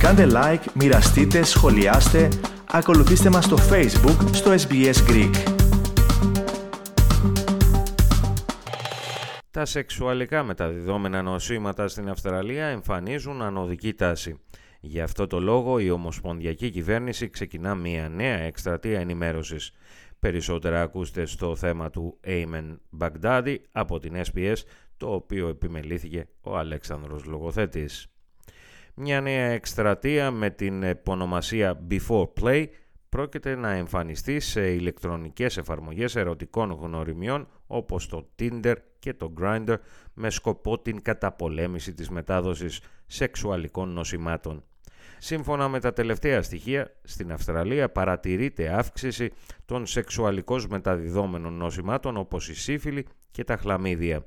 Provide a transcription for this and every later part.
Κάντε like, μοιραστείτε, σχολιάστε, ακολουθήστε μας στο Facebook, στο SBS Greek. Τα σεξουαλικά μεταδιδόμενα νοσήματα στην Αυστραλία εμφανίζουν ανωδική τάση. Γι' αυτό το λόγο η Ομοσπονδιακή Κυβέρνηση ξεκινά μια νέα εκστρατεία ενημέρωσης. Περισσότερα ακούστε στο θέμα του Ayman Baghdadi από την SPS, το οποίο επιμελήθηκε ο Αλέξανδρος Λογοθέτης. Μια νέα εκστρατεία με την επωνομασία Before Play πρόκειται να εμφανιστεί σε ηλεκτρονικές εφαρμογές ερωτικών γνωριμιών όπως το Tinder και το Grindr με σκοπό την καταπολέμηση της μετάδοσης σεξουαλικών νοσημάτων. Σύμφωνα με τα τελευταία στοιχεία, στην Αυστραλία παρατηρείται αύξηση των σεξουαλικώς μεταδιδόμενων νοσημάτων όπως η σύφυλλη και τα χλαμίδια.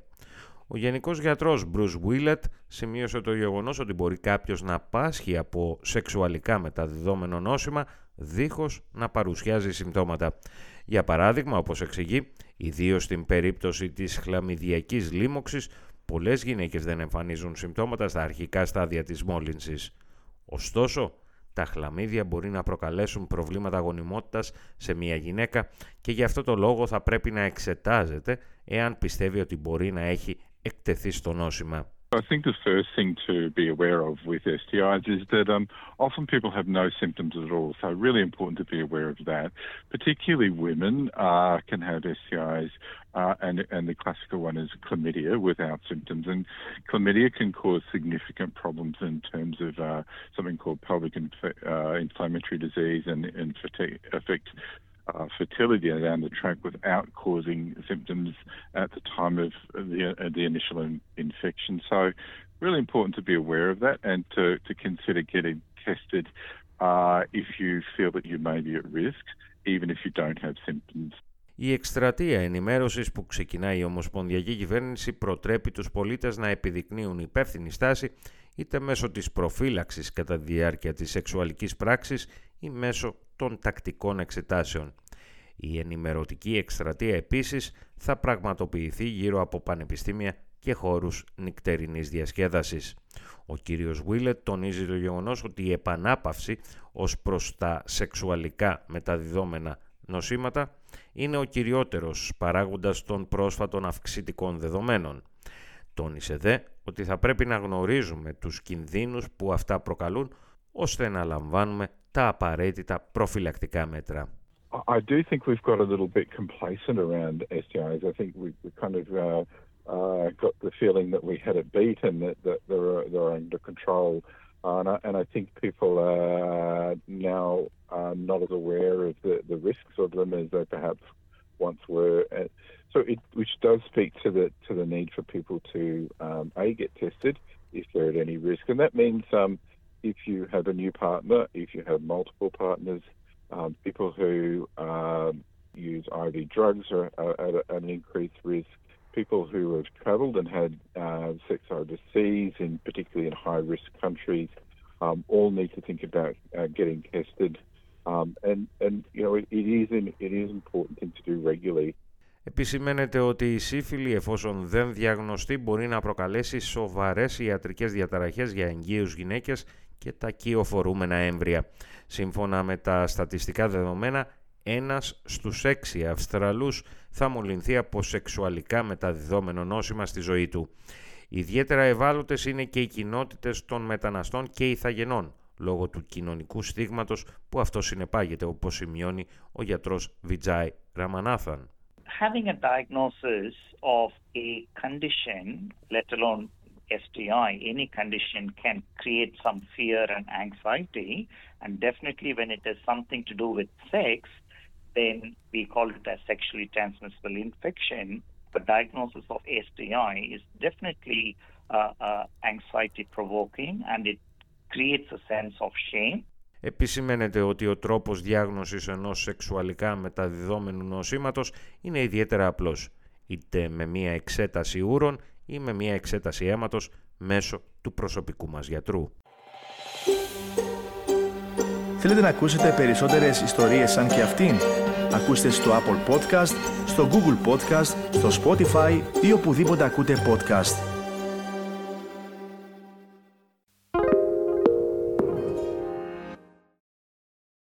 Ο Γενικός Γιατρός Bruce Willett σημείωσε το γεγονός ότι μπορεί κάποιος να πάσχει από σεξουαλικά μεταδιδόμενο νόσημα δίχως να παρουσιάζει συμπτώματα. Για παράδειγμα, όπως εξηγεί, ιδίως στην περίπτωση της χλαμιδιακής λίμωξης, πολλές γυναίκες δεν εμφανίζουν συμπτώματα στα αρχικά στάδια της μόλυνσης. Ωστόσο, τα χλαμίδια μπορεί να προκαλέσουν προβλήματα γονιμότητας σε μια γυναίκα και γι' αυτό το λόγο θα πρέπει να εξετάζεται εάν πιστεύει ότι μπορεί να έχει εκτεθεί στο νόσημα. I think the first thing to be aware of with STIs is that um, often people have no symptoms at all. So really important to be aware of that. Particularly women uh, can have STIs, uh, and and the classical one is chlamydia without symptoms. And chlamydia can cause significant problems in terms of uh, something called pelvic inf- uh, inflammatory disease and, and affect uh, fertility down the track without causing symptoms at the time of the, uh, the initial in, infection. So, really important to be aware of that and to, to consider getting tested uh, if you feel that you may be at risk, even if you don't have symptoms. Η εκστρατεία ενημέρωσης που ξεκινάει η Ομοσπονδιακή Κυβέρνηση προτρέπει τους πολίτες να επιδεικνύουν υπεύθυνη στάση είτε μέσω της προφύλαξης κατά τη διάρκεια της σεξουαλικής πράξης ή μέσω των τακτικών εξετάσεων. Η ενημερωτική εκστρατεία επίσης θα πραγματοποιηθεί γύρω από πανεπιστήμια και χώρους νυκτερινής διασκέδασης. Ο κύριος Βίλετ τονίζει το γεγονός ότι η επανάπαυση ως προς τα σεξουαλικά μεταδιδόμενα νοσήματα είναι ο κυριότερος παράγοντας των πρόσφατων αυξητικών δεδομένων. Τόνισε δε ότι θα πρέπει να γνωρίζουμε τους κινδύνους που αυτά προκαλούν ώστε να λαμβάνουμε τα απαραίτητα προφυλακτικά μέτρα. I do think we've got a little bit complacent around STIs. I think we, we kind of uh, uh, got the feeling that we had it beat and that, that they're, they're under control. Uh, and, I, and I think people are now uh, not as aware of the, the risks of them as they perhaps once were. So it, which does speak to the to the need for people to um, a get tested if they're at any risk, and that means um, if you have a new partner, if you have multiple partners, um, people who um, use IV drugs are, are at, at, an increased risk. People who have travelled and had uh, sex overseas, in particularly in high-risk countries, um, all need to think about uh, getting tested. Um, and and you know it, it is an, it is an important thing to do regularly. Επισημαίνεται ότι η σύφυλλη εφόσον δεν διαγνωστεί μπορεί να προκαλέσει σοβαρές ιατρικές διαταραχές για εγγύους γυναίκες και τα κυοφορούμενα έμβρια. Σύμφωνα με τα στατιστικά δεδομένα, ένας στους έξι Αυστραλούς θα μολυνθεί από σεξουαλικά μεταδιδόμενο νόσημα στη ζωή του. Ιδιαίτερα ευάλωτες είναι και οι κοινότητες των μεταναστών και ηθαγενών, λόγω του κοινωνικού στίγματος που αυτό συνεπάγεται, όπως σημειώνει ο γιατρός Βιτζάι Ραμανάθαν. Having a diagnosis of a condition, let alone STI, any condition can create some fear and anxiety. And definitely, when it has something to do with sex, then we call it a sexually transmissible infection. The diagnosis of STI is definitely uh, uh, anxiety provoking and it creates a sense of shame. Επισημαίνεται ότι ο τρόπος διάγνωσης ενός σεξουαλικά μεταδιδόμενου νοσήματος είναι ιδιαίτερα απλός, είτε με μία εξέταση ούρων ή με μία εξέταση αίματος μέσω του προσωπικού μας γιατρού. Θέλετε να ακούσετε περισσότερες ιστορίες σαν και αυτήν; Ακούστε στο Apple Podcast, στο Google Podcast, στο Spotify ή οπουδήποτε ακούτε podcast.